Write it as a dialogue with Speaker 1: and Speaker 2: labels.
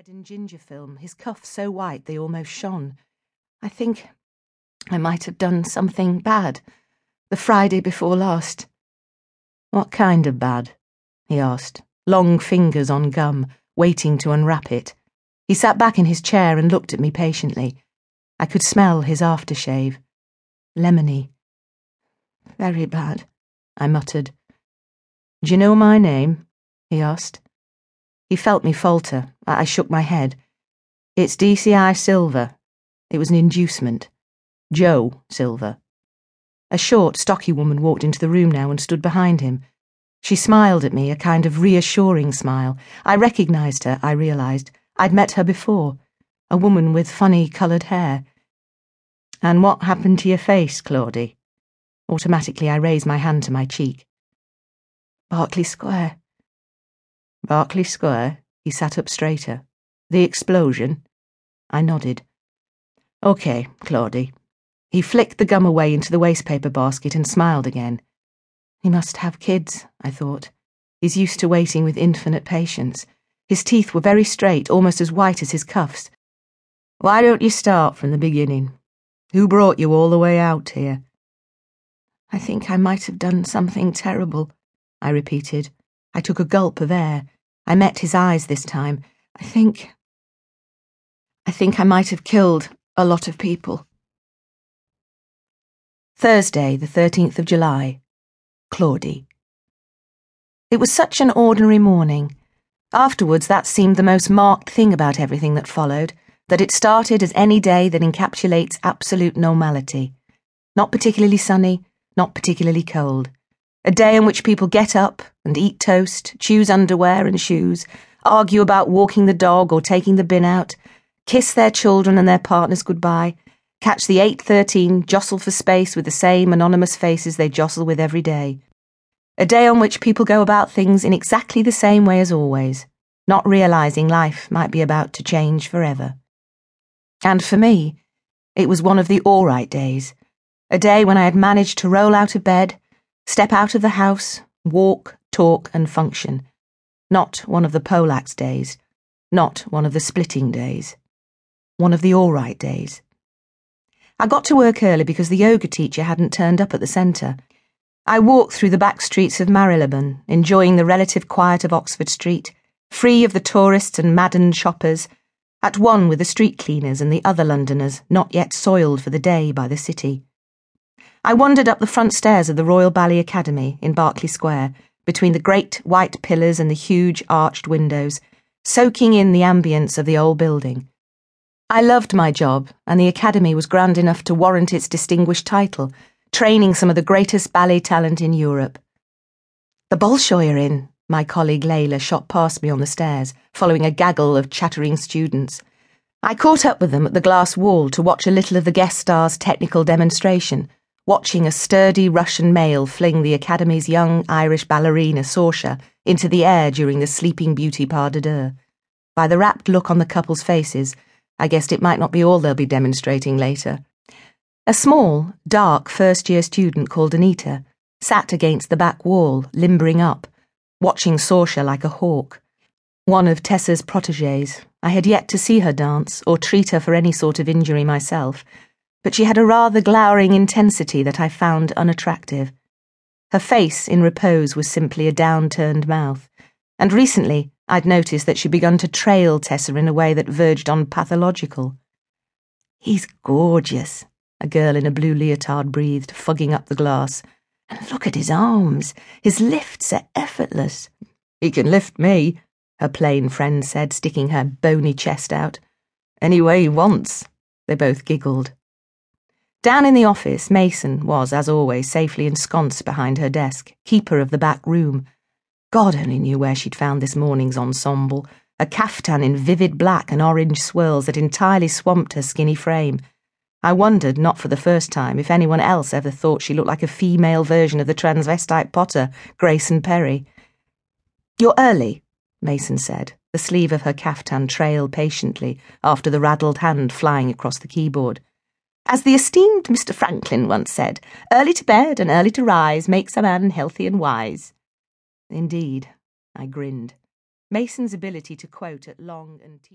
Speaker 1: red and ginger film, his cuffs so white they almost shone. I think I might have done something bad the Friday before last.
Speaker 2: What kind of bad? he asked, long fingers on gum, waiting to unwrap it. He sat back in his chair and looked at me patiently. I could smell his aftershave. Lemony.
Speaker 1: Very bad, I muttered.
Speaker 2: Do you know my name? he asked. He felt me falter. I shook my head. It's DCI Silver. It was an inducement. Joe Silver. A short, stocky woman walked into the room now and stood behind him. She smiled at me, a kind of reassuring smile. I recognised her, I realised. I'd met her before. A woman with funny coloured hair. And what happened to your face, Claudie? Automatically, I raised my hand to my cheek.
Speaker 1: Berkeley Square.
Speaker 2: Berkeley Square? He sat up straighter. The explosion? I nodded. OK, Claudie. He flicked the gum away into the wastepaper basket and smiled again. He must have kids, I thought. He's used to waiting with infinite patience. His teeth were very straight, almost as white as his cuffs. Why don't you start from the beginning? Who brought you all the way out here?
Speaker 1: I think I might have done something terrible, I repeated. I took a gulp of air. I met his eyes this time. I think. I think I might have killed a lot of people.
Speaker 2: Thursday, the 13th of July. Claudie. It was such an ordinary morning. Afterwards, that seemed the most marked thing about everything that followed that it started as any day that encapsulates absolute normality. Not particularly sunny, not particularly cold. A day in which people get up and eat toast, choose underwear and shoes, argue about walking the dog or taking the bin out, kiss their children and their partners goodbye, catch the 813, jostle for space with the same anonymous faces they jostle with every day. A day on which people go about things in exactly the same way as always, not realizing life might be about to change forever. And for me, it was one of the all right days, a day when I had managed to roll out of bed Step out of the house, walk, talk, and function. Not one of the Polax days. Not one of the splitting days. One of the all right days. I got to work early because the yoga teacher hadn't turned up at the centre. I walked through the back streets of Marylebone, enjoying the relative quiet of Oxford Street, free of the tourists and maddened shoppers, at one with the street cleaners and the other Londoners not yet soiled for the day by the city. I wandered up the front stairs of the Royal Ballet Academy in Berkeley Square, between the great white pillars and the huge arched windows, soaking in the ambience of the old building. I loved my job, and the Academy was grand enough to warrant its distinguished title, training some of the greatest ballet talent in Europe. The Bolshoi are in, my colleague Layla shot past me on the stairs, following a gaggle of chattering students. I caught up with them at the glass wall to watch a little of the guest star's technical demonstration watching a sturdy Russian male fling the Academy's young Irish ballerina Saoirse into the air during the Sleeping Beauty pas de deux. By the rapt look on the couple's faces, I guessed it might not be all they'll be demonstrating later. A small, dark first year student called Anita sat against the back wall, limbering up, watching Saoirse like a hawk. One of Tessa's proteges, I had yet to see her dance or treat her for any sort of injury myself but she had a rather glowering intensity that I found unattractive. Her face in repose was simply a downturned mouth, and recently I'd noticed that she'd begun to trail Tessa in a way that verged on pathological. He's gorgeous, a girl in a blue leotard breathed, fugging up the glass. And look at his arms. His lifts are effortless. He can lift me, her plain friend said, sticking her bony chest out. Any way he wants. They both giggled. Down in the office, Mason was, as always, safely ensconced behind her desk, keeper of the back room. God only knew where she'd found this morning's ensemble a caftan in vivid black and orange swirls that entirely swamped her skinny frame. I wondered, not for the first time, if anyone else ever thought she looked like a female version of the transvestite potter, Grayson Perry. You're early, Mason said, the sleeve of her caftan trailed patiently after the raddled hand flying across the keyboard. As the esteemed Mr. Franklin once said, early to bed and early to rise makes a man healthy and wise. Indeed, I grinned. Mason's ability to quote at long and